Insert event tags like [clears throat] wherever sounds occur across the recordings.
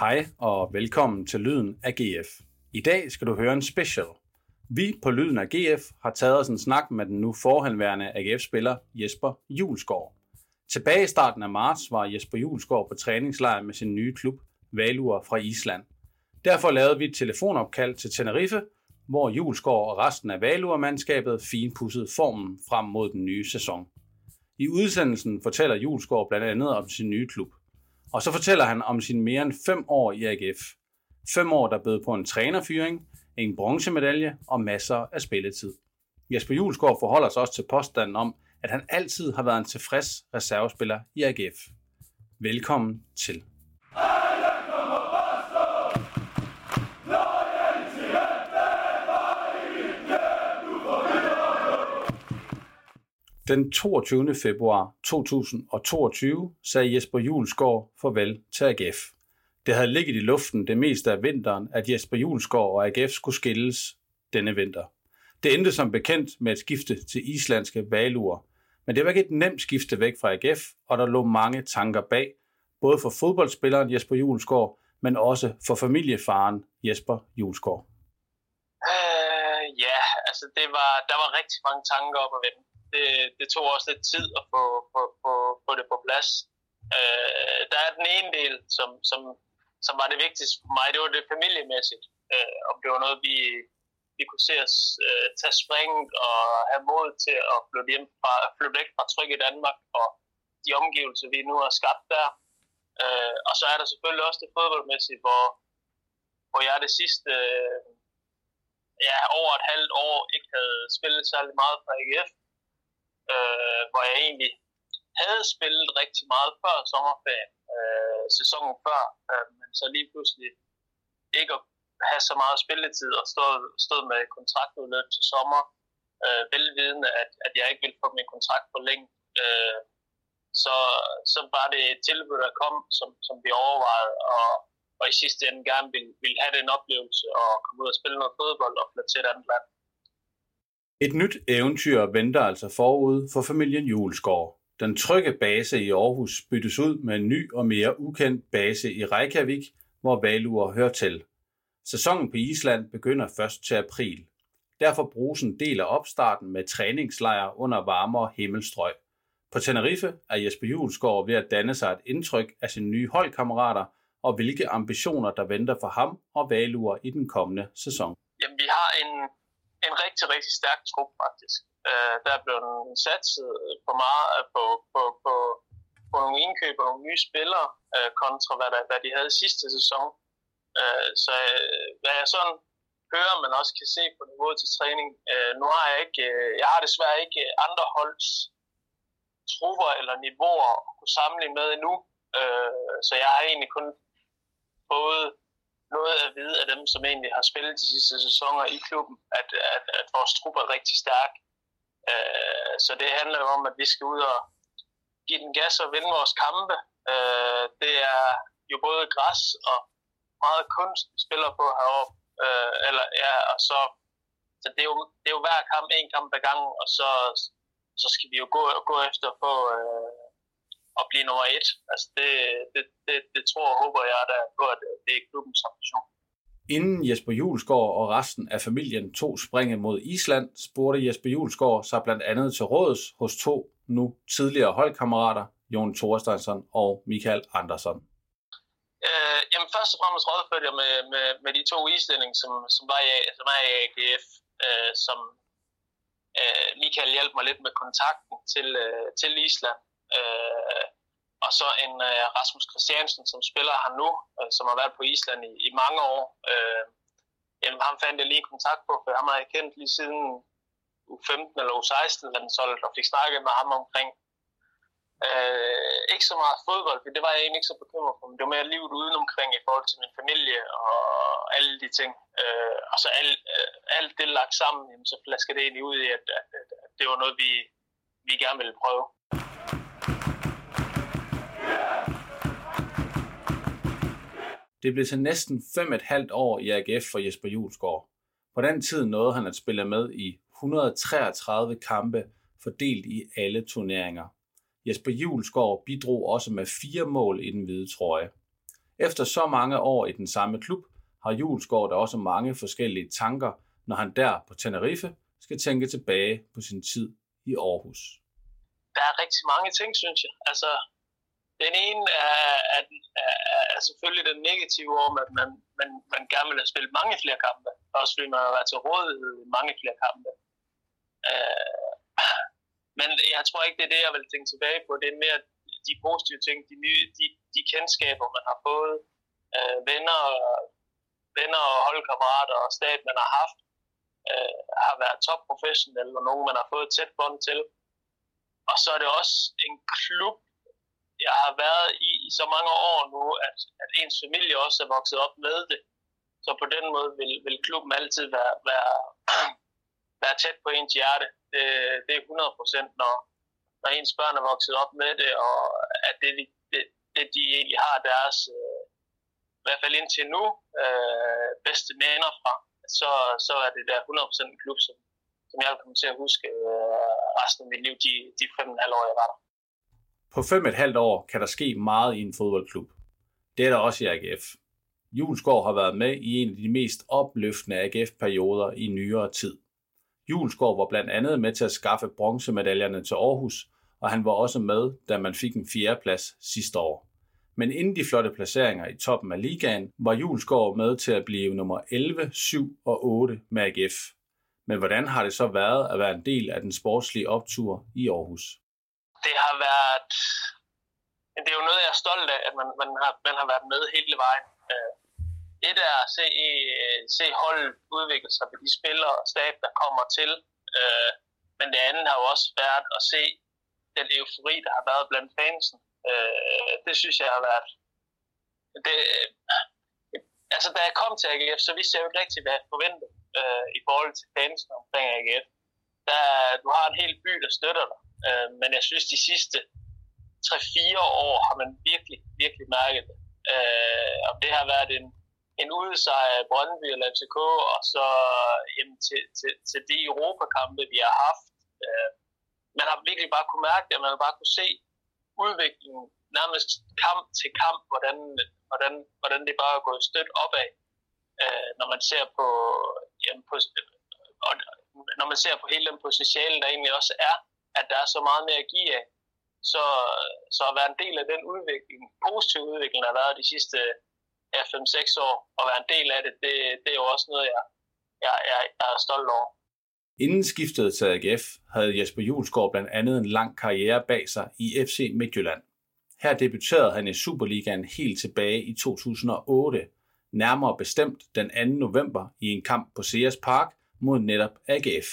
Hej og velkommen til Lyden af GF. I dag skal du høre en special. Vi på Lyden af GF har taget os en snak med den nu forhenværende AGF-spiller Jesper Julesgaard. Tilbage i starten af marts var Jesper Julesgaard på træningslejr med sin nye klub, Valur fra Island. Derfor lavede vi et telefonopkald til Tenerife, hvor Julesgaard og resten af Valur-mandskabet finpudsede formen frem mod den nye sæson. I udsendelsen fortæller Julesgaard blandt andet om sin nye klub. Og så fortæller han om sin mere end fem år i AGF. Fem år, der bød på en trænerfyring, en bronzemedalje og masser af spilletid. Jesper Julesgaard forholder sig også til påstanden om, at han altid har været en tilfreds reservespiller i AGF. Velkommen til. Den 22. februar 2022 sagde Jesper Julesgaard farvel til AGF. Det havde ligget i luften det meste af vinteren, at Jesper Julesgaard og AGF skulle skilles denne vinter. Det endte som bekendt med et skifte til islandske Valur. Men det var ikke et nemt skifte væk fra AGF, og der lå mange tanker bag, både for fodboldspilleren Jesper Julesgaard, men også for familiefaren Jesper Julesgaard. Altså det var, der var rigtig mange tanker op at vende det, det tog også lidt tid at få, få, få, få det på plads. Øh, der er den ene del, som, som, som var det vigtigste for mig, det var det familiemæssigt. Øh, om det var noget, vi, vi kunne se os øh, tage springet og have mod til at flytte, hjem fra, flytte væk fra tryk i Danmark og de omgivelser, vi nu har skabt der. Øh, og så er der selvfølgelig også det fodboldmæssige, hvor, hvor jeg det sidste øh, ja, over et halvt år ikke havde spillet særlig meget for AGF øh, hvor jeg egentlig havde spillet rigtig meget før sommerferien, øh, sæsonen før, øh, men så lige pludselig ikke at have så meget spilletid og stod, stod med kontraktudløb til sommer, øh, velvidende, at, at jeg ikke ville få min kontrakt forlænget. Øh, så, så var det et tilbud, der kom, som, som vi overvejede, og, og i sidste ende gerne vil, vil have den oplevelse og komme ud og spille noget fodbold og flytte til et andet land. Et nyt eventyr venter altså forud for familien Julesgaard. Den trygge base i Aarhus byttes ud med en ny og mere ukendt base i Reykjavik, hvor Valur hører til. Sæsonen på Island begynder først til april. Derfor bruges en del af opstarten med træningslejr under varmere himmelstrøg. På Tenerife er Jesper Julesgaard ved at danne sig et indtryk af sine nye holdkammerater og hvilke ambitioner, der venter for ham og Valur i den kommende sæson. Jamen, vi har en en rigtig, rigtig stærk trup faktisk. Øh, der er blevet satset øh, på meget øh, på, på, på, på nogle indkøb og nogle nye spillere, øh, kontra hvad, der, hvad de havde sidste sæson. Øh, så øh, hvad jeg sådan hører, men også kan se på niveauet til træning, øh, nu har jeg ikke, øh, jeg har desværre ikke andre holds trupper eller niveauer at kunne sammenligne med endnu. Øh, så jeg har egentlig kun fået noget at vide af dem, som egentlig har spillet de sidste sæsoner i klubben, at, at, at vores trup er rigtig stærk. Uh, så det handler jo om, at vi skal ud og give den gas og vinde vores kampe. Uh, det er jo både græs og meget kunst, vi spiller på heroppe. Uh, eller, ja, og så, så det, er jo, det er jo hver kamp, en kamp ad gangen, og så, så skal vi jo gå, gå efter at få, uh, at blive nummer et. Altså det, det, det, det tror og håber jeg der på, at det er klubbens ambition. Inden Jesper Julesgaard og resten af familien tog springet mod Island, spurgte Jesper Julesgaard sig blandt andet til råds hos to nu tidligere holdkammerater, Jon Thorsteinsson og Michael Andersson. Øh, jamen først og fremmest rådførte jeg med, med, med de to islændinge, som, som, var i, som er i AGF, øh, som øh, Michael hjalp mig lidt med kontakten til, øh, til Island. Øh, og så en øh, Rasmus Christiansen, som spiller her nu, øh, som har været på Island i, i mange år. Øh, jamen, ham fandt jeg lige kontakt på, for ham har jeg kendt lige siden u 15 eller u 16, da den solgte, og fik snakket med ham omkring Øh, ikke så meget fodbold, for det var jeg egentlig ikke så bekymret for, men det var mere livet uden omkring i forhold til min familie og alle de ting. Øh, og så alt, øh, alt det lagt sammen, jamen, så flasker det egentlig ud i, at, at, at, at det var noget, vi, vi gerne ville prøve. Det blev til næsten fem et halvt år i AGF for Jesper Julesgaard. På den tid nåede han at spille med i 133 kampe fordelt i alle turneringer. Jesper Julesgaard bidrog også med fire mål i den hvide trøje. Efter så mange år i den samme klub, har Julesgaard da også mange forskellige tanker, når han der på Tenerife skal tænke tilbage på sin tid i Aarhus. Der er rigtig mange ting, synes jeg. Altså, den ene er, er, er, er selvfølgelig den negative om, at man, man, man gerne vil have spillet mange flere kampe. Også fordi man har været til rådighed i mange flere kampe. Øh, men jeg tror ikke, det er det, jeg vil tænke tilbage på. Det er mere de positive ting, de, nye, de, de kendskaber, man har fået, øh, venner, venner og holdkammerater og stat, man har haft, øh, har været top professionelle, og nogen, man har fået tæt bånd til. Og så er det også en klub, jeg har været i i så mange år nu, at, at ens familie også er vokset op med det. Så på den måde vil, vil klubben altid være, være, [clears throat] være tæt på ens hjerte. Det, det er 100 procent, når, når ens børn er vokset op med det, og at det, det, det de egentlig har deres, øh, i hvert fald indtil nu, øh, bedste mener fra, så, så er det der 100% en klub, som, som jeg kommer til at huske øh, resten af mit liv, de, de fem og en halv år, jeg var der. På fem et halvt år kan der ske meget i en fodboldklub. Det er der også i AGF. Julesgaard har været med i en af de mest opløftende AGF-perioder i nyere tid. Julesgaard var blandt andet med til at skaffe bronzemedaljerne til Aarhus, og han var også med, da man fik en fjerdeplads sidste år. Men inden de flotte placeringer i toppen af ligaen, var Julesgaard med til at blive nummer 11, 7 og 8 med AGF. Men hvordan har det så været at være en del af den sportslige optur i Aarhus? Det har været... Det er jo noget, jeg er stolt af, at man, man, har, man har været med hele vejen. Øh, Et er at se, se holdet udvikle sig med de spillere og stab, der kommer til. Øh, men det andet har jo også været at se den eufori, der har været blandt fansen. Øh, det synes jeg har været... Det, altså, da jeg kom til AGF, så vidste jeg jo ikke rigtig, hvad jeg forventede i forhold til fansen omkring AGF. Der, du har en hel by, der støtter dig. Øh, men jeg synes, de sidste 3-4 år har man virkelig, virkelig mærket det. Øh, om det har været en, en udsejr af Brøndby eller FCK, og så jamen, til, til, til de Europakampe, vi har haft. Øh, man har virkelig bare kunne mærke det, man har bare kunne se udviklingen nærmest kamp til kamp, hvordan, hvordan, hvordan det bare er gået stødt opad, øh, når man ser på, jamen, på og, når man ser på hele den potentiale, der egentlig også er at der er så meget mere at give af. Så, så at være en del af den udvikling, positiv udvikling, der har været de sidste ja, 5-6 år, og være en del af det, det, det er jo også noget, jeg, jeg, jeg, jeg er stolt over. Inden skiftet til AGF havde Jesper Julesgaard blandt andet en lang karriere bag sig i FC Midtjylland. Her debuterede han i Superligaen helt tilbage i 2008, nærmere bestemt den 2. november i en kamp på Sears Park mod netop AGF.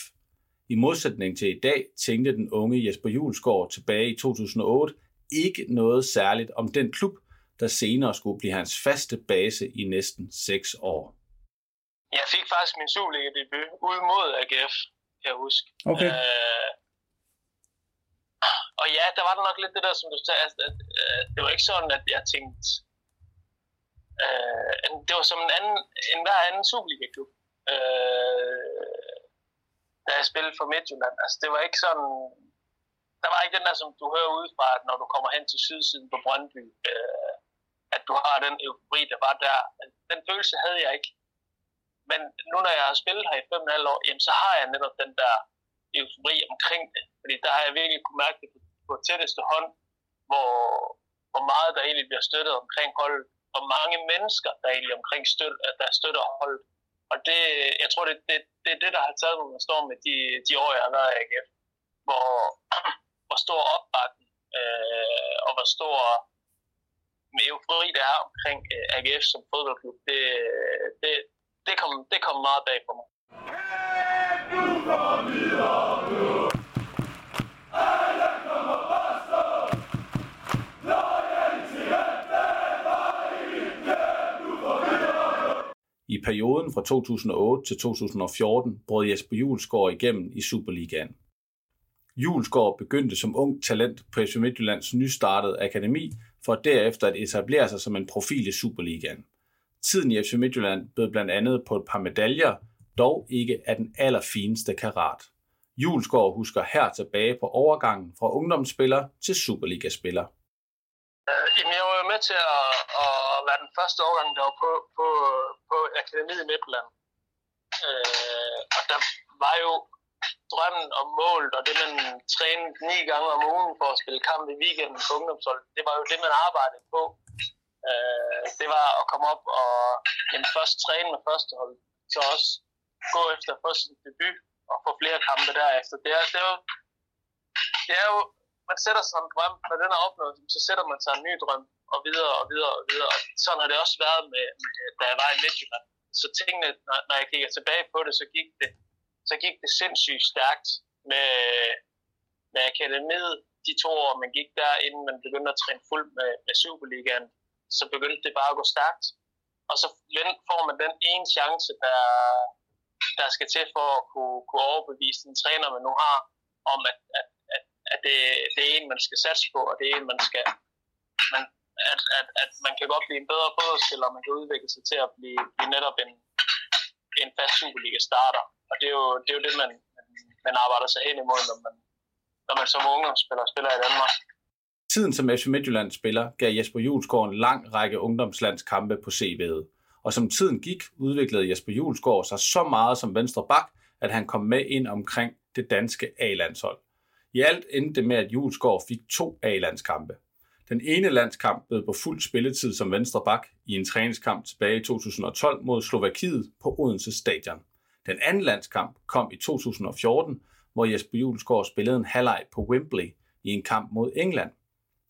I modsætning til i dag tænkte den unge Jesper Julesgaard tilbage i 2008 ikke noget særligt om den klub, der senere skulle blive hans faste base i næsten 6 år. Jeg fik faktisk min Superliga-debut ud mod AGF, kan jeg huske. Okay. Øh, og ja, der var der nok lidt det der, som du sagde, at, at, at det var ikke sådan, at jeg tænkte, øh, det var som en, anden, en hver anden Superliga-klub. Øh, da jeg spillede for Midtjylland. Altså, det var ikke sådan... Der var ikke den der, som du hører udefra, at når du kommer hen til sydsiden på Brøndby, øh, at du har den eufori, der var der. Den følelse havde jeg ikke. Men nu når jeg har spillet her i fem og år, jamen, så har jeg netop den der eufori omkring det. Fordi der har jeg virkelig kunne mærke det på, på tætteste hånd, hvor, hvor meget der egentlig bliver støttet omkring holdet, hvor mange mennesker der egentlig omkring støt, der støtter holdet. Og det, jeg tror, det, det, det er det, der har taget mig med storm med de, de år, jeg har været i AGF. Hvor, [clears throat] hvor stor opbakning øh, og hvor stor med eufori der er omkring øh, AGF som fodboldklub, det, det, det, kom, det kom meget bag på mig. Hey, du går videre, du. I perioden fra 2008 til 2014 brød Jesper Julesgaard igennem i Superligaen. Julesgaard begyndte som ung talent på FC Midtjyllands nystartede akademi, for derefter at etablere sig som en profil i Superligaen. Tiden i FC Midtjylland bød blandt andet på et par medaljer, dog ikke af den allerfineste karat. Julesgaard husker her tilbage på overgangen fra ungdomsspiller til Superligaspiller. Øh, jamen, jeg var med til at, at være den første overgang, der var på, på Akademiet i Midtland. Øh, og der var jo drømmen om målet, og det man trænede ni gange om ugen for at spille kamp i weekenden på ungdomshold, det var jo det, man arbejdede på. Øh, det var at komme op og jamen, først træne med førstehold, så også gå efter at få sin debut og få flere kampe derefter. Det er, det er jo, det er jo man sætter sig en drøm, når den er opnået, så sætter man sig en ny drøm, og videre og videre og videre. Og sådan har det også været, med, med da jeg var i Midtjylland. Så tingene, når, når jeg kigger tilbage på det, så gik det, så gik det sindssygt stærkt med, med akademiet. De to år, man gik der, inden man begyndte at træne fuldt med, med Superligaen, så begyndte det bare at gå stærkt. Og så får man den ene chance, der, der skal til for at kunne, kunne overbevise den træner, man nu har, om at, at, at, det, det er en, man skal satse på, og det er en, man skal, man, at, at, at man kan godt blive en bedre fodboldspiller, og man kan udvikle sig til at blive, blive netop en, en fast Superliga-starter. Og det er jo det, er jo det man, man arbejder sig hen imod, når man, når man som ungdomsspiller spiller i Danmark. Tiden som FC Midtjylland spiller gav Jesper Julesgaard en lang række ungdomslandskampe på CV'et. Og som tiden gik, udviklede Jesper Julesgaard sig så meget som venstre bak, at han kom med ind omkring det danske A-landshold. I alt endte det med, at Julesgaard fik to A-landskampe. Den ene landskamp blev på fuld spilletid som venstre bak i en træningskamp tilbage i 2012 mod Slovakiet på Odense Stadion. Den anden landskamp kom i 2014, hvor Jesper Julesgaard spillede en halvleg på Wembley i en kamp mod England.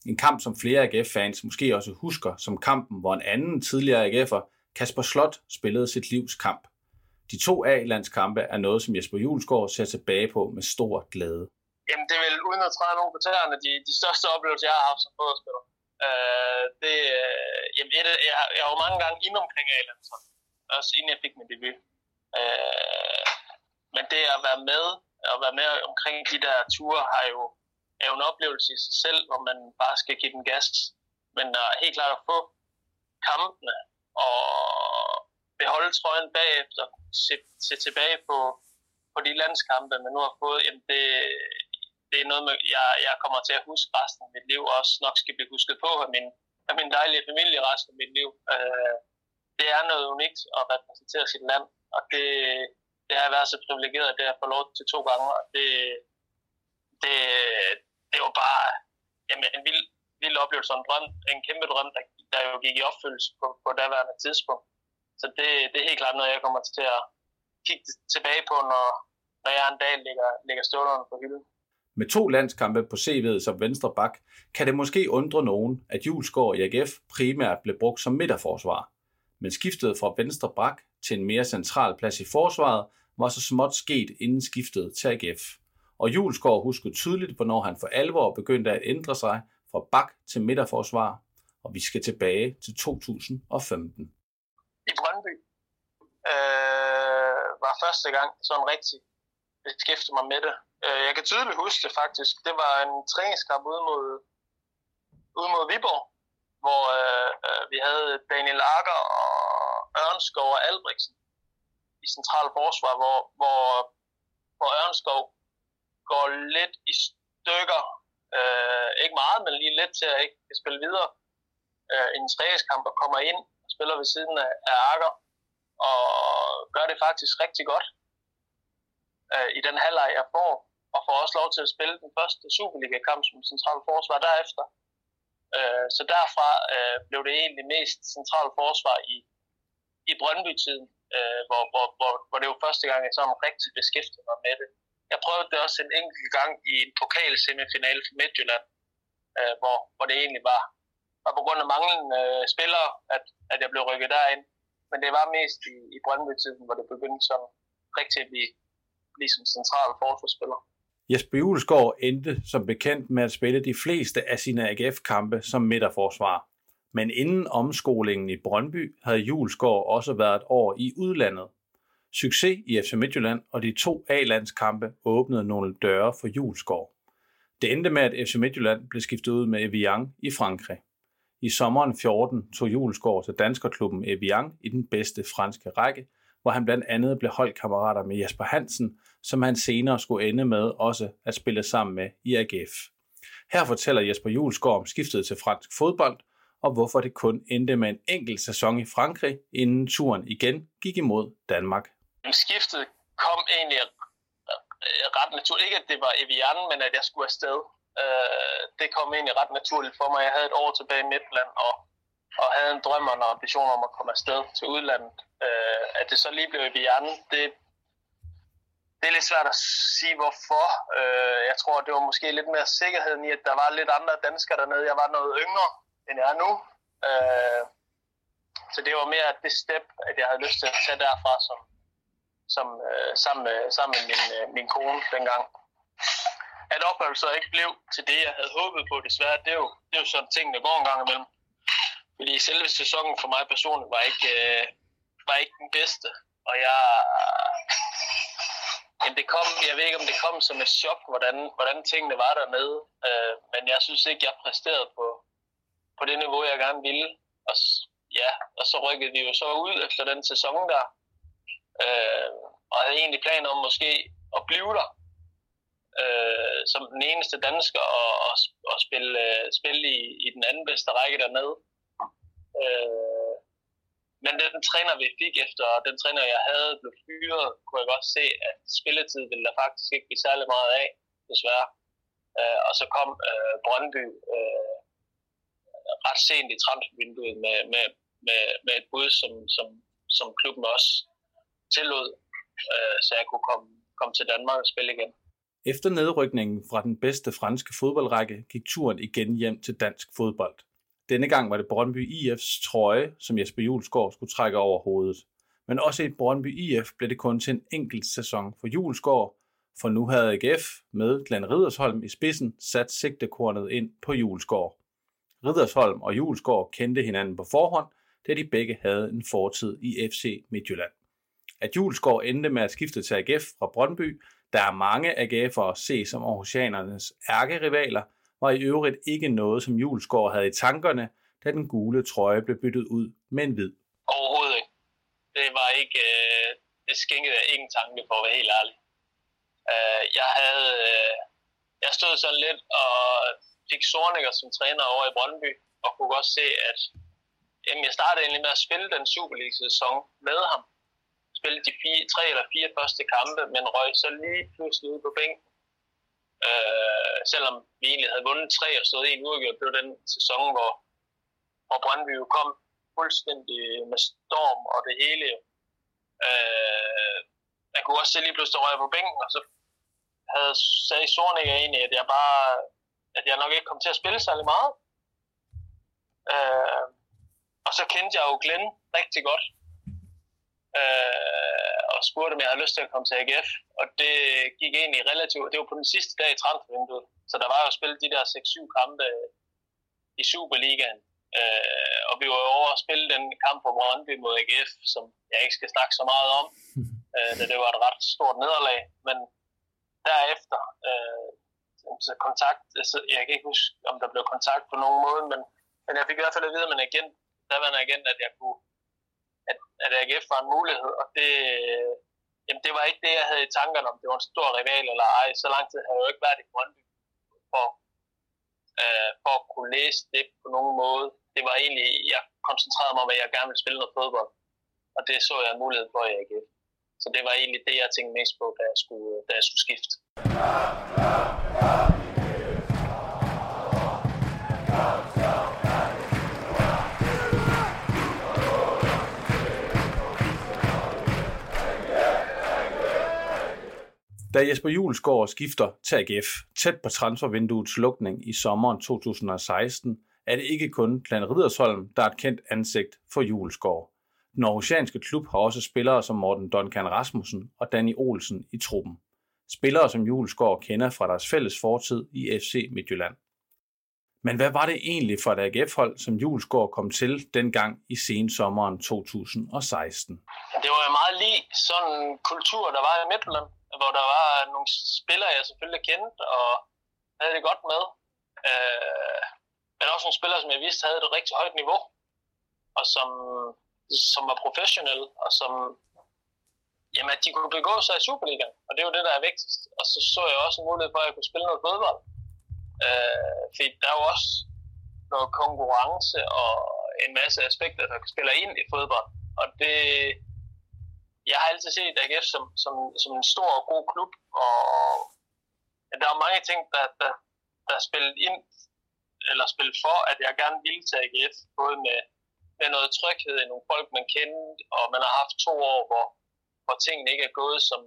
En kamp, som flere AGF-fans måske også husker som kampen, hvor en anden tidligere AGF'er, Kasper Slot, spillede sit livs kamp. De to A-landskampe er noget, som Jesper Julesgaard ser tilbage på med stor glæde. Jamen, det er vel uden at træde nogen på tæerne, de, de største oplevelser, jeg har haft som fodboldspiller. Øh, det, øh, jamen, et, jeg, jeg har jo mange gange inde omkring A-landshold, også inden jeg fik min debut. Øh, men det at være med, at være med omkring de der ture, har jo, er jo en oplevelse i sig selv, hvor man bare skal give den gas. Men uh, helt klart at få kampene og beholde trøjen bagefter, se, se tilbage på, på de landskampe, man nu har fået, jamen det, det er noget, jeg, jeg kommer til at huske resten af mit liv, og også nok skal blive husket på af min, af min dejlige familie resten af mit liv. Øh, det er noget unikt at repræsentere sit land, og det, det har jeg været så privilegeret, at det har jeg fået lov til to gange, og det, det, det var bare jamen, en vild, vild oplevelse og en drøm, en kæmpe drøm, der, der jo gik i opfyldelse på, på daværende tidspunkt. Så det, det er helt klart noget, jeg kommer til at kigge tilbage på, når, når jeg en dag ligger, ligger stålerne på hylden. Med to landskampe på CV'et som venstre bak, kan det måske undre nogen, at Julesgaard i AGF primært blev brugt som midterforsvar. Men skiftet fra venstre bak til en mere central plads i forsvaret var så småt sket inden skiftet til AGF. Og Julesgaard husker tydeligt, hvornår han for alvor begyndte at ændre sig fra bak til midterforsvar, og vi skal tilbage til 2015. I Brøndby øh, var første gang sådan rigtig beskæftige mig med det. Øh, jeg kan tydeligt huske det faktisk. Det var en træningskamp ude mod, ude mod Viborg, hvor øh, øh vi havde Daniel Akker og Ørnskov og Albrechtsen i central forsvar, hvor, hvor, hvor Ørnskov går lidt i stykker. Øh, ikke meget, men lige lidt til at ikke kan spille videre øh, i en træningskamp og kommer ind og spiller ved siden af, af Akker og gør det faktisk rigtig godt øh, i den halvleg, jeg får, og får også lov til at spille den første Superliga-kamp som central forsvar derefter. Øh, så derfra øh, blev det egentlig mest central forsvar i, i Brøndby-tiden, øh, hvor, hvor, hvor, hvor det var første gang, jeg sådan rigtig beskæftigede mig med det. Jeg prøvede det også en enkelt gang i en pokalsemifinale for Midtjylland, øh, hvor, hvor det egentlig var, var på grund af manglende øh, spillere, at, at jeg blev rykket derind. Men det var mest i, i Brøndby-tiden, hvor det begyndte sådan rigtig at blive blive som central forsvarsspiller. Jesper Julesgaard endte som bekendt med at spille de fleste af sine AGF-kampe som midterforsvar. Men inden omskolingen i Brøndby havde Julesgaard også været et år i udlandet. Succes i FC Midtjylland og de to A-landskampe åbnede nogle døre for Julesgaard. Det endte med, at FC Midtjylland blev skiftet ud med Evian i Frankrig. I sommeren 14 tog Julesgaard til danskerklubben Evian i den bedste franske række, hvor han blandt andet blev holdkammerater med Jesper Hansen, som han senere skulle ende med også at spille sammen med i AGF. Her fortæller Jesper Julesgaard om skiftet til fransk fodbold, og hvorfor det kun endte med en enkelt sæson i Frankrig, inden turen igen gik imod Danmark. Skiftet kom egentlig ret naturligt. Ikke at det var Evian, men at jeg skulle afsted. Øh, det kom egentlig ret naturligt for mig. Jeg havde et år tilbage i Midtland, og, og havde en drøm og en ambition om at komme afsted til udlandet. Øh, at det så lige blev i hjernen, det, det er lidt svært at sige hvorfor. Øh, jeg tror, det var måske lidt mere sikkerheden i, at der var lidt andre danskere dernede. Jeg var noget yngre, end jeg er nu. Øh, så det var mere det step, at jeg havde lyst til at tage derfra, som, som, øh, sammen, med, sammen med min, øh, min kone dengang. At opholdet så ikke blev til det, jeg havde håbet på, desværre, det er jo, det er jo sådan ting, der går en gang imellem. Fordi selve sæsonen for mig personligt var ikke, øh, var ikke den bedste. Og jeg, Jamen det kom, jeg ved ikke, om det kom som et chok, hvordan, hvordan tingene var dernede. Øh, men jeg synes ikke, jeg præsterede på, på det niveau, jeg gerne ville. Og, ja, og så rykkede vi jo så ud efter den sæson der. Øh, og havde egentlig planer om måske at blive der. Øh, som den eneste dansker og, og, og spille, øh, spille i, i den anden bedste række dernede. Øh, men den træner, vi fik efter, og den træner, jeg havde, blev fyret, kunne jeg godt se, at spilletid ville der faktisk ikke blive særlig meget af, desværre. Øh, og så kom øh, Brøndby øh, ret sent i transfervinduet med, med, med, med et bud, som, som, som klubben også tillod, øh, så jeg kunne komme, komme til Danmark og spille igen. Efter nedrykningen fra den bedste franske fodboldrække gik turen igen hjem til dansk fodbold. Denne gang var det Brøndby IF's trøje, som Jesper Julesgaard skulle trække over hovedet. Men også i Brøndby IF blev det kun til en enkelt sæson for Julesgaard, for nu havde AGF med Glenn Ridersholm i spidsen sat sigtekornet ind på Julesgaard. Ridersholm og Julesgaard kendte hinanden på forhånd, da de begge havde en fortid i FC Midtjylland. At Julesgaard endte med at skifte til AGF fra Brøndby, der er mange AGF'ere se som Aarhusianernes ærkerivaler, var i øvrigt ikke noget, som Julesgaard havde i tankerne, da den gule trøje blev byttet ud med en hvid. Overhovedet ikke. Det var ikke, øh, det skænkede jeg ingen tanke for at være helt ærlig. Øh, jeg havde, øh, jeg stod sådan lidt og fik Sorniger som træner over i Brøndby, og kunne godt se, at jamen, jeg startede egentlig med at spille den Superliga-sæson med ham. Spille de fire, tre eller fire første kampe, men røg så lige pludselig ud på bænken Øh, selvom vi egentlig havde vundet tre og stået en uafgjort, det var den sæson, hvor, hvor Brøndby jo kom fuldstændig med storm og det hele. Øh, jeg kunne også se lige pludselig røge på bænken, og så havde sagde Sornik egentlig, at jeg bare at jeg nok ikke kom til at spille særlig meget. Øh, og så kendte jeg jo Glenn rigtig godt øh, og spurgte, om jeg havde lyst til at komme til AGF. Og det gik egentlig relativt, det var på den sidste dag i transfervinduet, så der var jo spillet de der 6-7 kampe i Superligaen. Øh, og vi var over at spille den kamp på Brøndby mod AGF, som jeg ikke skal snakke så meget om, [laughs] øh, da det var et ret stort nederlag. Men derefter, øh, så kontakt, altså, jeg kan ikke huske, om der blev kontakt på nogen måde, men, men jeg fik i hvert fald at vide af min agent, der var en agent, at jeg kunne at, at AGF var en mulighed, og det, øh, jamen det var ikke det, jeg havde i tankerne om, det var en stor rival eller ej. Så lang tid havde jeg jo ikke været i Brøndby for, øh, for at kunne læse det på nogen måde. Det var egentlig, jeg koncentrerede mig om, at jeg gerne ville spille noget fodbold, og det så jeg en mulighed for i AGF. Så det var egentlig det, jeg tænkte mest på, da jeg skulle, da jeg skulle skifte. Da Jesper Julesgaard skifter til AGF tæt på transfervinduets lukning i sommeren 2016, er det ikke kun Glenn Ridersholm, der er et kendt ansigt for Julesgaard. Den aarhusianske klub har også spillere som Morten Duncan Rasmussen og Danny Olsen i truppen. Spillere som Julesgaard kender fra deres fælles fortid i FC Midtjylland. Men hvad var det egentlig for et AGF-hold, som Julesgaard kom til dengang i sensommeren 2016? Det var jo meget lige sådan en kultur, der var i Midtjylland hvor der var nogle spillere, jeg selvfølgelig kendte og havde det godt med. Øh, men også nogle spillere, som jeg vidste havde et rigtig højt niveau, og som, som var professionelle, og som jamen, at de kunne begå sig i Superligaen, og det er jo det, der er vigtigst. Og så så jeg også en mulighed for, at jeg kunne spille noget fodbold. Øh, fordi der er jo også noget konkurrence og en masse aspekter, der spiller ind i fodbold. Og det, jeg har altid set AGF som, som, som en stor og god klub, og der er mange ting, der, der, der er spillet ind, eller spillet for, at jeg gerne ville til AGF, både med, med noget tryghed i nogle folk, man kendte, og man har haft to år, hvor, hvor tingene ikke er gået, som,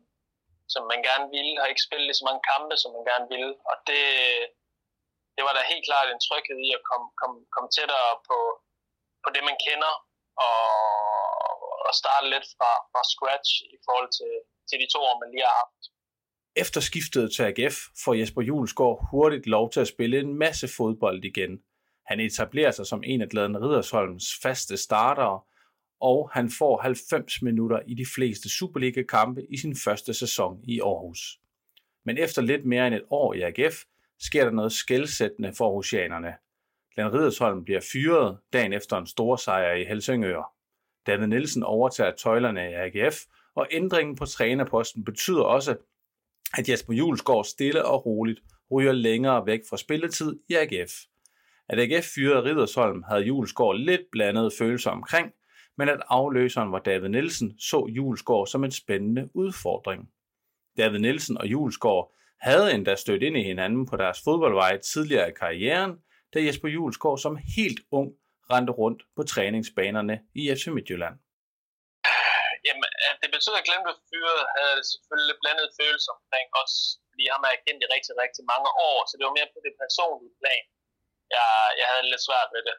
som man gerne ville, har ikke spillet lige så mange kampe, som man gerne ville, og det, det var da helt klart en tryghed i at komme, komme, komme tættere på, på det, man kender, og, at starte lidt fra, fra scratch i forhold til, til de to år, man lige har haft. Efter skiftet til AGF får Jesper Julesgaard hurtigt lov til at spille en masse fodbold igen. Han etablerer sig som en af Gladen Ridersholms faste startere, og han får 90 minutter i de fleste Superliga-kampe i sin første sæson i Aarhus. Men efter lidt mere end et år i AGF, sker der noget skældsættende for Aarhusianerne. Glenn Ridersholm bliver fyret dagen efter en stor sejr i Helsingør. David Nielsen overtager tøjlerne i AGF, og ændringen på trænerposten betyder også, at Jesper Julesgaard stille og roligt ryger længere væk fra spilletid i AGF. At AGF fyrede Ridersholm havde Julesgaard lidt blandet følelser omkring, men at afløseren var David Nielsen, så Julesgaard som en spændende udfordring. David Nielsen og Julesgaard havde endda stødt ind i hinanden på deres fodboldveje tidligere i karrieren, da Jesper Julesgaard som helt ung rendte rundt på træningsbanerne i FC Midtjylland. Jamen, at det betød, at Glenn blev fyret, havde selvfølgelig blandet følelser omkring os, fordi ham har jeg kendt i rigtig, rigtig mange år, så det var mere på det personlige plan. Jeg, jeg havde lidt svært ved det.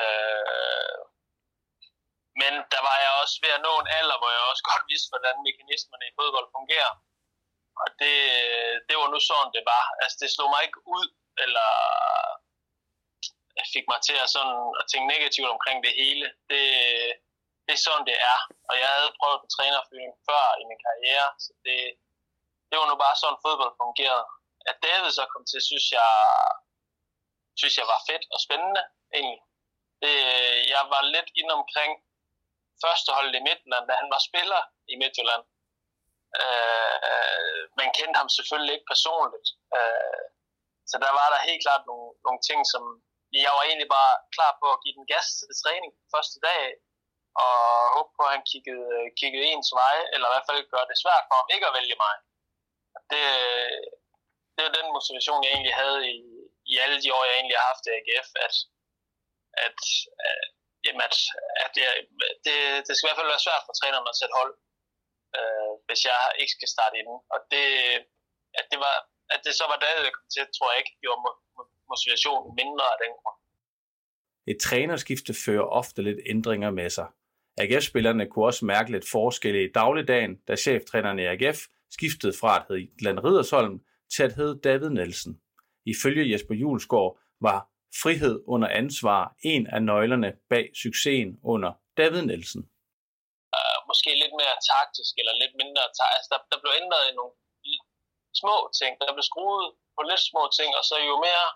Øh, men der var jeg også ved at nå en alder, hvor jeg også [laughs] godt vidste, hvordan mekanismerne i fodbold fungerer. Og det, det var nu sådan, det var. Altså, det slog mig ikke ud, eller fik mig til at, sådan, at tænke negativt omkring det hele. Det, det er sådan, det er. Og jeg havde prøvet en trænerfyring før i min karriere, så det, det var nu bare sådan, fodbold fungerede. At David så kom til, synes jeg, synes jeg var fedt og spændende, egentlig. Det, jeg var lidt ind omkring førsteholdet i Midtjylland, da han var spiller i Midtjylland. Øh, man kendte ham selvfølgelig ikke personligt. Øh, så der var der helt klart nogle, nogle ting, som jeg var egentlig bare klar på at give den gas til træning første dag, og håbe på, at han kiggede, kiggede ens vej, eller i hvert fald gøre det svært for ham ikke at vælge mig. Det, det var den motivation, jeg egentlig havde i, i alle de år, jeg egentlig har haft i AGF, at, at, at, jamen at, at jeg, det, det skal i hvert fald være svært for træneren at sætte hold, øh, hvis jeg ikke skal starte inden. Og det, at det, var, at det så var det, jeg kom til, tror jeg ikke gjorde motivationen mindre af den grund. Et trænerskifte fører ofte lidt ændringer med sig. AGF-spillerne kunne også mærke lidt forskelle i dagligdagen, da cheftræneren i AGF skiftede fra at hedde Glenn Ridersholm til at hedde David Nielsen. Ifølge Jesper Julesgaard var frihed under ansvar en af nøglerne bag succesen under David Nielsen. Uh, måske lidt mere taktisk eller lidt mindre taktisk. Der, der blev ændret i nogle små ting. Der blev skruet på lidt små ting, og så jo mere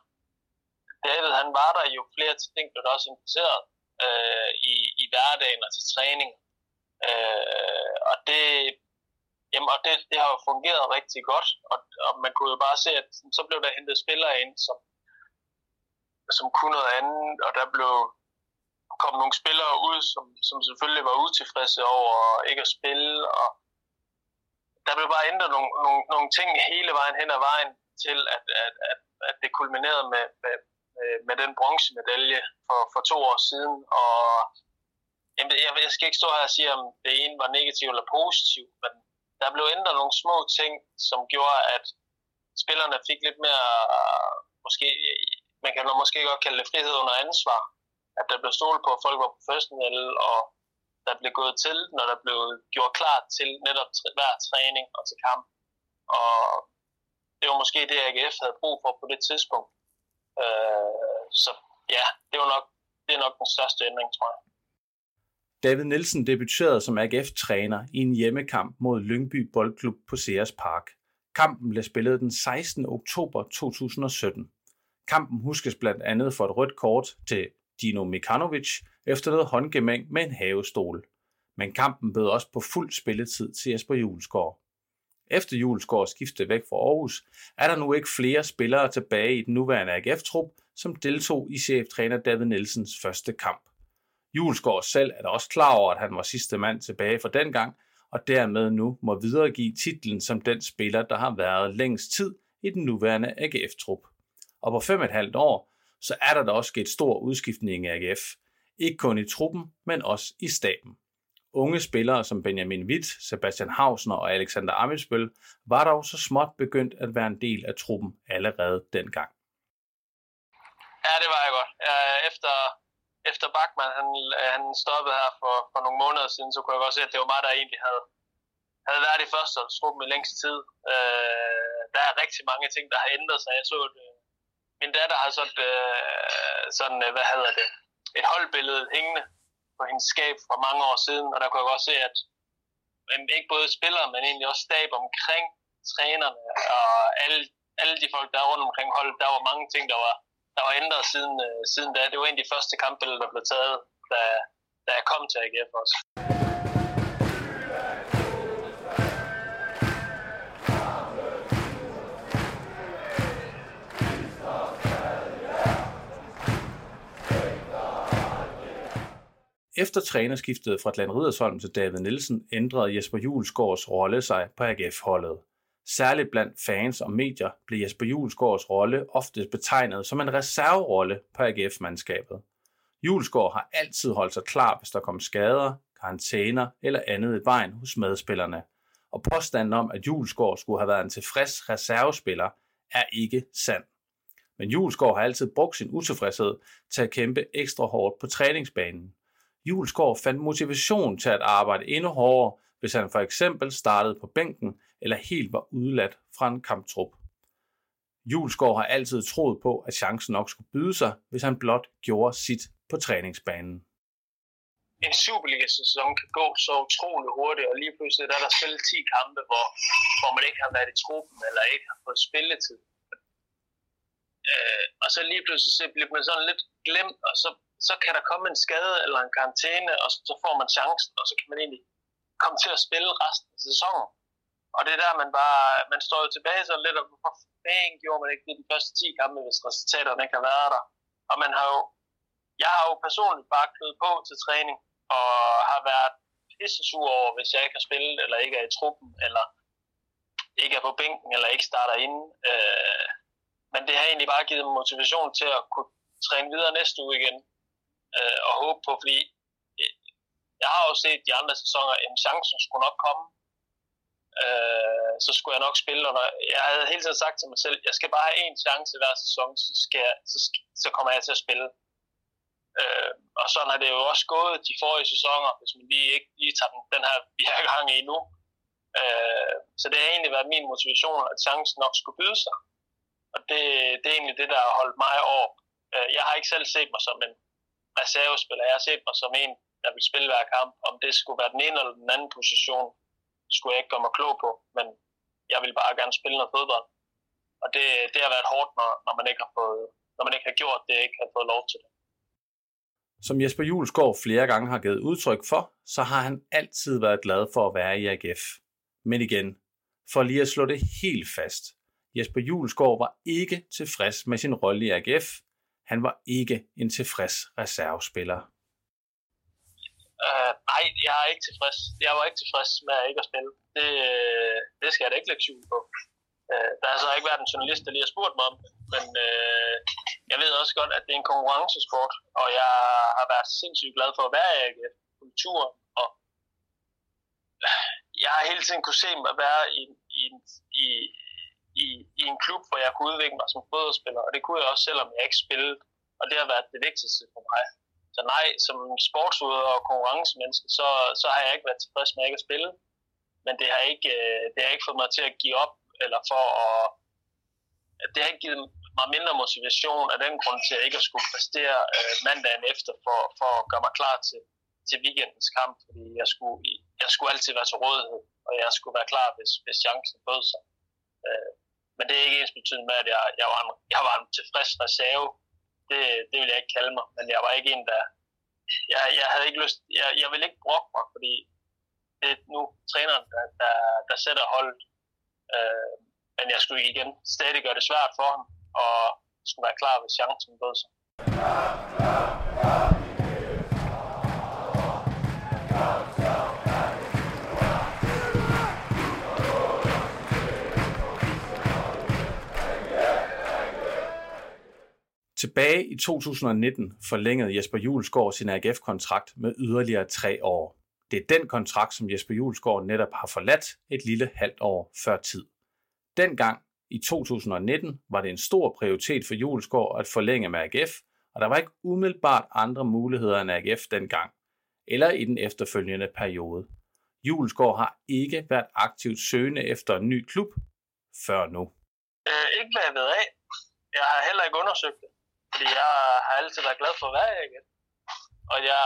David han var der, jo flere ting blev også interesseret øh, i, i hverdagen og til træning. Øh, og det, jamen, og det, det har jo fungeret rigtig godt, og, og man kunne jo bare se, at så blev der hentet spillere ind, som, som kunne noget andet, og der blev kom nogle spillere ud, som, som selvfølgelig var utilfredse over ikke at spille, og der blev bare ændret nogle, nogle, nogle ting hele vejen hen ad vejen til, at, at, at, at det kulminerede med, med, øh, med den bronzemedalje for, for to år siden. Og jamen, jeg, jeg skal ikke stå her og sige, om det ene var negativt eller positivt, men der blev ændret nogle små ting, som gjorde, at spillerne fik lidt mere, måske, man kan måske godt kalde det frihed under ansvar. At der blev stolet på, at folk var professionelle, og der blev gået til, når der blev gjort klar til netop hver træning og til kamp. Og det var måske det, AGF havde brug for på det tidspunkt. Øh, så ja, det var nok, det er nok den største ændring, tror jeg. David Nielsen debuterede som AGF-træner i en hjemmekamp mod Lyngby Boldklub på Sears Park. Kampen blev spillet den 16. oktober 2017. Kampen huskes blandt andet for et rødt kort til Dino Mikanovic efter noget håndgemæng med en havestol. Men kampen bød også på fuld spilletid til Jesper Julesgaard. Efter Julesgaard skiftede væk fra Aarhus, er der nu ikke flere spillere tilbage i den nuværende AGF-trup, som deltog i cheftræner David Nielsens første kamp. Julesgaard selv er da også klar over, at han var sidste mand tilbage fra den gang, og dermed nu må videregive titlen som den spiller, der har været længst tid i den nuværende AGF-trup. Og på fem og et halvt år, så er der da også sket stor udskiftning i AGF. Ikke kun i truppen, men også i staben. Unge spillere som Benjamin Witt, Sebastian Hausner og Alexander Amitsbøl var dog så småt begyndt at være en del af truppen allerede dengang. Ja, det var jeg godt. Efter, efter Bachmann han, han stoppede her for, for nogle måneder siden, så kunne jeg godt se, at det var mig, der egentlig havde, havde været i første truppen i længst tid. Øh, der er rigtig mange ting, der har ændret sig. Jeg så, at øh, min datter har sådan, øh, sådan øh, hvad hedder det, et holdbillede hængende på hendes skab for mange år siden, og der kunne jeg godt se, at ikke både spillere, men egentlig også stab omkring trænerne og alle, alle de folk, der er rundt omkring holdet, der var mange ting, der var, der var ændret siden, øh, siden da. Det var en af de første kampbilleder, der blev taget, da, da jeg kom til AGF også. Efter trænerskiftet fra Glenn Ridersholm til David Nielsen ændrede Jesper Julesgaards rolle sig på AGF-holdet. Særligt blandt fans og medier blev Jesper Julesgaards rolle ofte betegnet som en reserverolle på AGF-mandskabet. Julesgaard har altid holdt sig klar, hvis der kom skader, karantæner eller andet i vejen hos medspillerne. Og påstanden om, at Julesgaard skulle have været en tilfreds reservespiller, er ikke sand. Men Julesgaard har altid brugt sin utilfredshed til at kæmpe ekstra hårdt på træningsbanen. Julesgaard fandt motivation til at arbejde endnu hårdere, hvis han for eksempel startede på bænken eller helt var udladt fra en kamptrup. Julesgaard har altid troet på, at chancen nok skulle byde sig, hvis han blot gjorde sit på træningsbanen. En Superliga-sæson kan gå så utrolig hurtigt, og lige pludselig der er der spillet 10 kampe, hvor, hvor man ikke har været i truppen, eller ikke har fået spilletid. Øh, og så lige pludselig så bliver man sådan lidt glemt, og så så kan der komme en skade eller en karantæne, og så får man chancen, og så kan man egentlig komme til at spille resten af sæsonen. Og det er der, man bare, man står jo tilbage så lidt, og hvorfor fanden gjorde man ikke det de første 10 kampe, hvis resultaterne ikke har været der. Og man har jo, jeg har jo personligt bare kløet på til træning, og har været pisse sur over, hvis jeg ikke har spillet, eller ikke er i truppen, eller ikke er på bænken, eller ikke starter ind. Øh, men det har egentlig bare givet mig motivation til at kunne træne videre næste uge igen øh, og håbe på, fordi øh, jeg har jo set de andre sæsoner, en chance skulle nok komme. Øh, så skulle jeg nok spille, og jeg havde hele tiden sagt til mig selv, jeg skal bare have en chance hver sæson, så, skal jeg, så, så kommer jeg til at spille. Øh, og sådan har det jo også gået de forrige sæsoner, hvis man lige ikke lige tager den, den her, vi i nu. Øh, så det har egentlig været min motivation, at chancen nok skulle byde sig. Og det, det er egentlig det, der har holdt mig over. Øh, jeg har ikke selv set mig som en reservespiller. Jeg har set mig som en, der vil spille hver kamp. Om det skulle være den ene eller den anden position, skulle jeg ikke gøre mig klog på. Men jeg vil bare gerne spille noget fodbold. Og det, det har været hårdt, når, når, man ikke har fået, når man ikke har gjort det, ikke har fået lov til det. Som Jesper Julesgaard flere gange har givet udtryk for, så har han altid været glad for at være i AGF. Men igen, for lige at slå det helt fast. Jesper Julesgaard var ikke tilfreds med sin rolle i AGF, han var ikke en tilfreds reservespiller. Uh, nej, jeg er ikke tilfreds. Jeg var ikke tilfreds med at ikke at spille. Det, øh, det skal jeg da ikke lægge skjul på. Uh, der har så ikke været en journalist, der lige har spurgt mig om det, men uh, jeg ved også godt, at det er en konkurrencesport, og jeg har været sindssygt glad for at være i kultur, og jeg har hele tiden kunne se mig være i, i, i, i, i en klub, hvor jeg kunne udvikle mig som fodboldspiller, og det kunne jeg også, selvom jeg ikke spillede, og det har været det vigtigste for mig. Så nej, som sportsudøver og konkurrencemenneske, så, så har jeg ikke været tilfreds med ikke at spille, men det har ikke, øh, det har ikke fået mig til at give op, eller for at, det har ikke givet mig mindre motivation af den grund til at ikke at skulle præstere øh, mandagen efter for, for at gøre mig klar til, til weekendens kamp, fordi jeg skulle, jeg skulle altid være til rådighed, og jeg skulle være klar, hvis, hvis chancen bød sig. Øh, men det er ikke ens betydende med, at jeg, jeg, var en, jeg var en tilfreds reserve. Det, det vil jeg ikke kalde mig, men jeg var ikke en, der... Jeg, jeg havde ikke lyst... Jeg, jeg ville ikke brokke mig, fordi det er nu træneren, der, der, der sætter holdet. Øh, men jeg skulle igen stadig gøre det svært for ham, og skulle være klar, hvis chancen bød sig. Tilbage i 2019 forlængede Jesper Julesgaard sin AGF-kontrakt med yderligere tre år. Det er den kontrakt, som Jesper Julesgaard netop har forladt et lille halvt år før tid. Dengang i 2019 var det en stor prioritet for Julesgaard at forlænge med AGF, og der var ikke umiddelbart andre muligheder end AGF dengang, eller i den efterfølgende periode. Julesgaard har ikke været aktivt søgende efter en ny klub før nu. Øh, ikke hvad jeg ved af. Jeg har heller ikke undersøgt det. Fordi jeg har altid været glad for at være her igen. Og jeg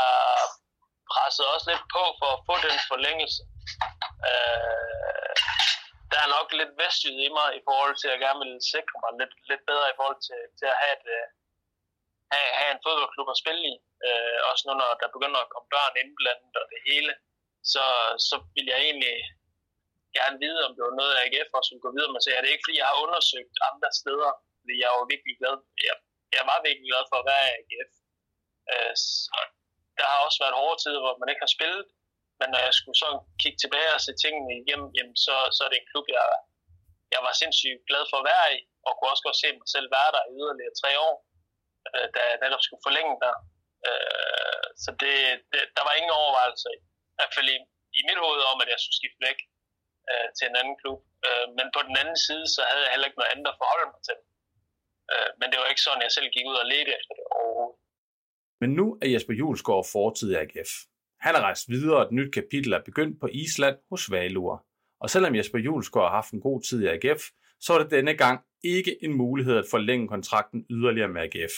pressede også lidt på for at få den forlængelse. Øh, der er nok lidt vestjyd i mig i forhold til, at jeg gerne vil sikre mig lidt, lidt bedre i forhold til, til at have, et, øh, have, have en fodboldklub at spille i. Øh, også nu, når der begynder at komme børn indblandet og det hele, så, så vil jeg egentlig gerne vide, om det var noget, AGF også ville gå videre med. Så er det ikke, fordi jeg har undersøgt andre steder, fordi jeg er jo virkelig glad. Jeg jeg var virkelig glad for at være i AGF. Øh, så der har også været hårde tider, hvor man ikke har spillet, men når jeg skulle så kigge tilbage og se tingene igennem, jamen så, så er det en klub, jeg, jeg var sindssygt glad for at være i, og kunne også godt se mig selv være der i yderligere tre år, øh, da jeg netop skulle forlænge der. Øh, så det, det, der var ingen overvejelser i, i hvert fald i, i mit hoved om, at jeg skulle skifte væk øh, til en anden klub. Øh, men på den anden side, så havde jeg heller ikke noget andet at forholde mig til. Øh, Øh, men det var ikke sådan, jeg selv gik ud og ledte efter det overhovedet. Men nu er Jesper Julesgaard fortid i AGF. Han er rejst videre, og et nyt kapitel er begyndt på Island hos Valur. Og selvom Jesper Julesgaard har haft en god tid i AGF, så er det denne gang ikke en mulighed at forlænge kontrakten yderligere med AGF.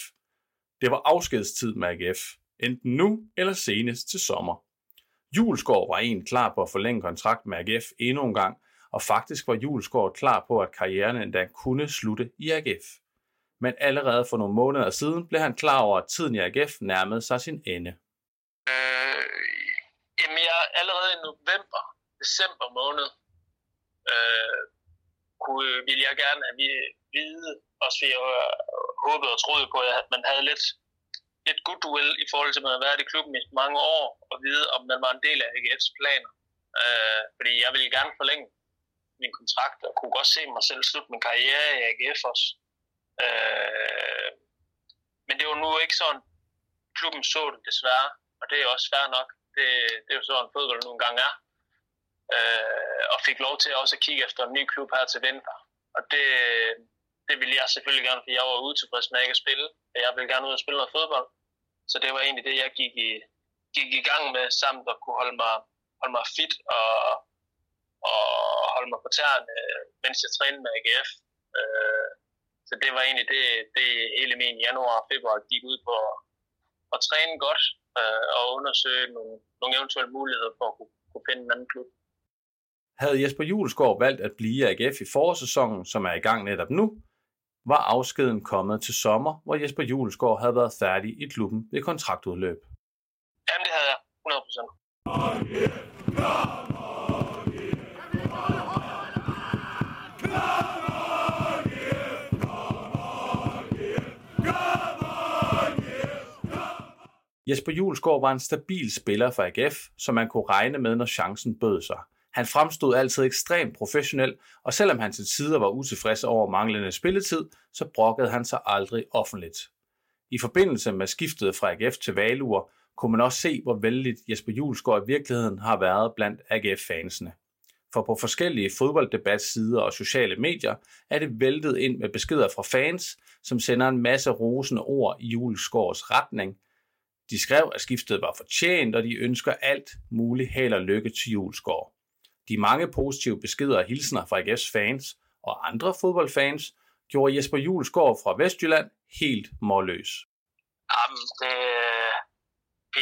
Det var afskedstid med AGF, enten nu eller senest til sommer. Julesgaard var en klar på at forlænge kontrakten med AGF endnu en gang, og faktisk var Julesgaard klar på, at karrieren endda kunne slutte i AGF men allerede for nogle måneder siden blev han klar over, at tiden i AGF nærmede sig sin ende. Øh, jamen jeg allerede i november, december måned, øh, kunne, ville jeg gerne have vide, også fordi jeg håbede og troede på, at man havde lidt, lidt goodwill i forhold til, at man havde været i klubben i mange år, og vide, om man var en del af AGF's planer. Øh, fordi jeg ville gerne forlænge min kontrakt, og kunne godt se mig selv slutte min karriere i AGF også. Øh, men det var nu ikke sådan, klubben så det desværre, og det er også fair nok. Det, det er jo sådan, fodbold nogle gange er. Øh, og fik lov til også at kigge efter en ny klub her til vinter. Og det, det ville jeg selvfølgelig gerne, fordi jeg var utilfreds med ikke at spille. Og Jeg ville gerne ud og spille noget fodbold. Så det var egentlig det, jeg gik i, gik i gang med, samt at kunne holde mig, holde mig fit og, og holde mig på tæerne, mens jeg trænede med AGF. Så det var egentlig det, det hele min januar og februar gik ud på at, at træne godt øh, og undersøge nogle, nogle eventuelle muligheder for at kunne, kunne finde en anden klub. Havde Jesper Julesgaard valgt at blive AGF i forårssæsonen, som er i gang netop nu, var afskeden kommet til sommer, hvor Jesper Julesgaard havde været færdig i klubben ved kontraktudløb. Jamen det havde jeg, 100%. Jesper Julesgaard var en stabil spiller for AGF, som man kunne regne med, når chancen bød sig. Han fremstod altid ekstremt professionel, og selvom han til tider var utilfreds over manglende spilletid, så brokkede han sig aldrig offentligt. I forbindelse med skiftet fra AGF til Valur, kunne man også se, hvor vældig Jesper Julesgaard i virkeligheden har været blandt AGF-fansene. For på forskellige fodbolddebatsider og sociale medier er det væltet ind med beskeder fra fans, som sender en masse rosende ord i Julesgaards retning, de skrev, at skiftet var fortjent, og de ønsker alt muligt held og lykke til Julesgaard. De mange positive beskeder og hilsner fra AGF's fans og andre fodboldfans gjorde Jesper Julesgaard fra Vestjylland helt målløs. Jamen, det,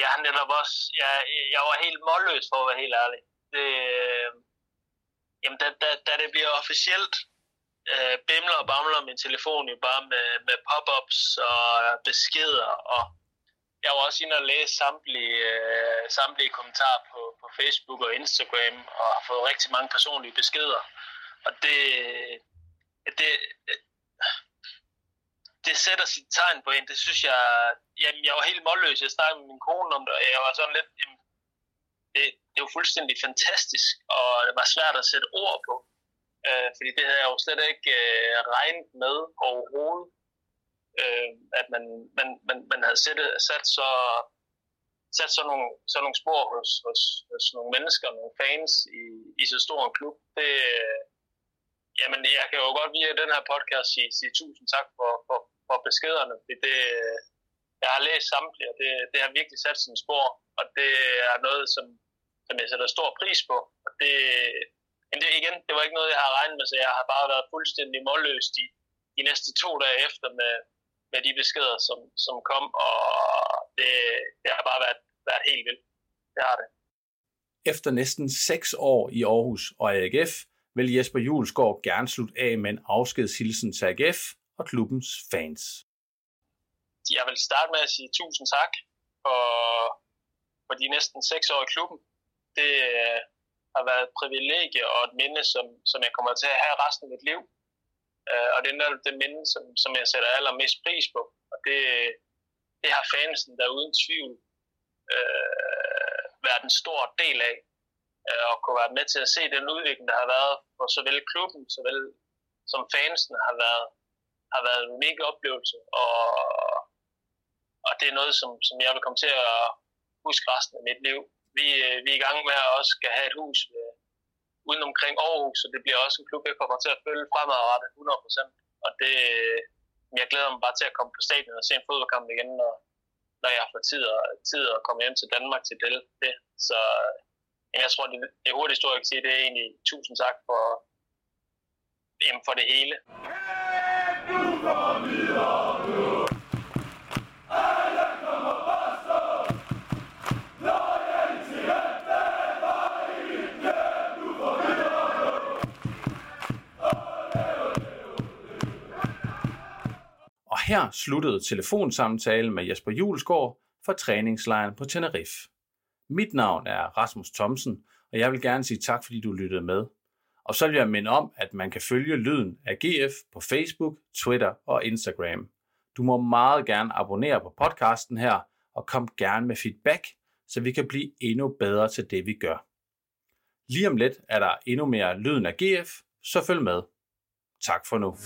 jeg har netop også, jeg, jeg var helt målløs for at være helt ærlig. Det, jamen, da, da, da det bliver officielt, øh, bimler og bamler min telefon jo bare med, med pop-ups og beskeder og jeg var også inde og læse samtlige, øh, samtlige kommentarer på, på Facebook og Instagram, og har fået rigtig mange personlige beskeder Og det, det, det sætter sit tegn på en. Det synes jeg, jamen, jeg var helt målløs. Jeg snakkede med min kone om det, og jeg var sådan lidt, jamen, det, det var fuldstændig fantastisk, og det var svært at sætte ord på. Øh, fordi det havde jeg jo slet ikke øh, regnet med overhovedet, øh, at man, man, man, man havde sat, sat så sat sådan nogle, sådan nogle spor hos, hos, hos nogle mennesker, nogle fans i, i så stor en klub. Det, jamen, jeg kan jo godt via den her podcast sige, sige tusind tak for, for, for beskederne. Det, det, jeg har læst samtlige, og det, det har virkelig sat sin spor, og det er noget, som, som jeg sætter stor pris på. Og det, men det, igen, det var ikke noget, jeg har regnet med, så jeg har bare været fuldstændig målløst i de næste to dage efter med, med de beskeder, som, som kom, og det, det har bare været, været helt vildt. Det har det. Efter næsten seks år i Aarhus og AGF, vil Jesper Julesgaard gerne slutte af med en afskedshilsen til AGF og klubbens fans. Jeg vil starte med at sige tusind tak for, for de næsten seks år i klubben. Det øh, har været et privilegie og et minde, som, som jeg kommer til at have resten af mit liv. Øh, og det er netop det minde, som, som jeg sætter allermest pris på. Og det, det har fansen der uden tvivl øh, været en stor del af. Øh, og kunne være med til at se den udvikling, der har været for såvel klubben, såvel som fansen har været, har været en mega oplevelse. Og, og det er noget, som, som jeg vil komme til at huske resten af mit liv. Vi, øh, vi er i gang med at også skal have et hus ved, uden omkring Aarhus, så det bliver også en klub, jeg kommer til at følge fremadrettet 100%. Og det, jeg glæder mig bare til at komme på stadion og se en fodboldkamp igen, når, når jeg får tid, og, tid at komme hjem til Danmark til det. det. Så jeg tror, det, det hurtigste ord, jeg kan sige, det er egentlig tusind tak for, jamen for det hele. Du går videre, her sluttede telefonsamtalen med Jesper Julesgaard fra træningslejren på Tenerife. Mit navn er Rasmus Thomsen, og jeg vil gerne sige tak, fordi du lyttede med. Og så vil jeg minde om, at man kan følge lyden af GF på Facebook, Twitter og Instagram. Du må meget gerne abonnere på podcasten her, og kom gerne med feedback, så vi kan blive endnu bedre til det, vi gør. Lige om lidt er der endnu mere lyden af GF, så følg med. Tak for nu.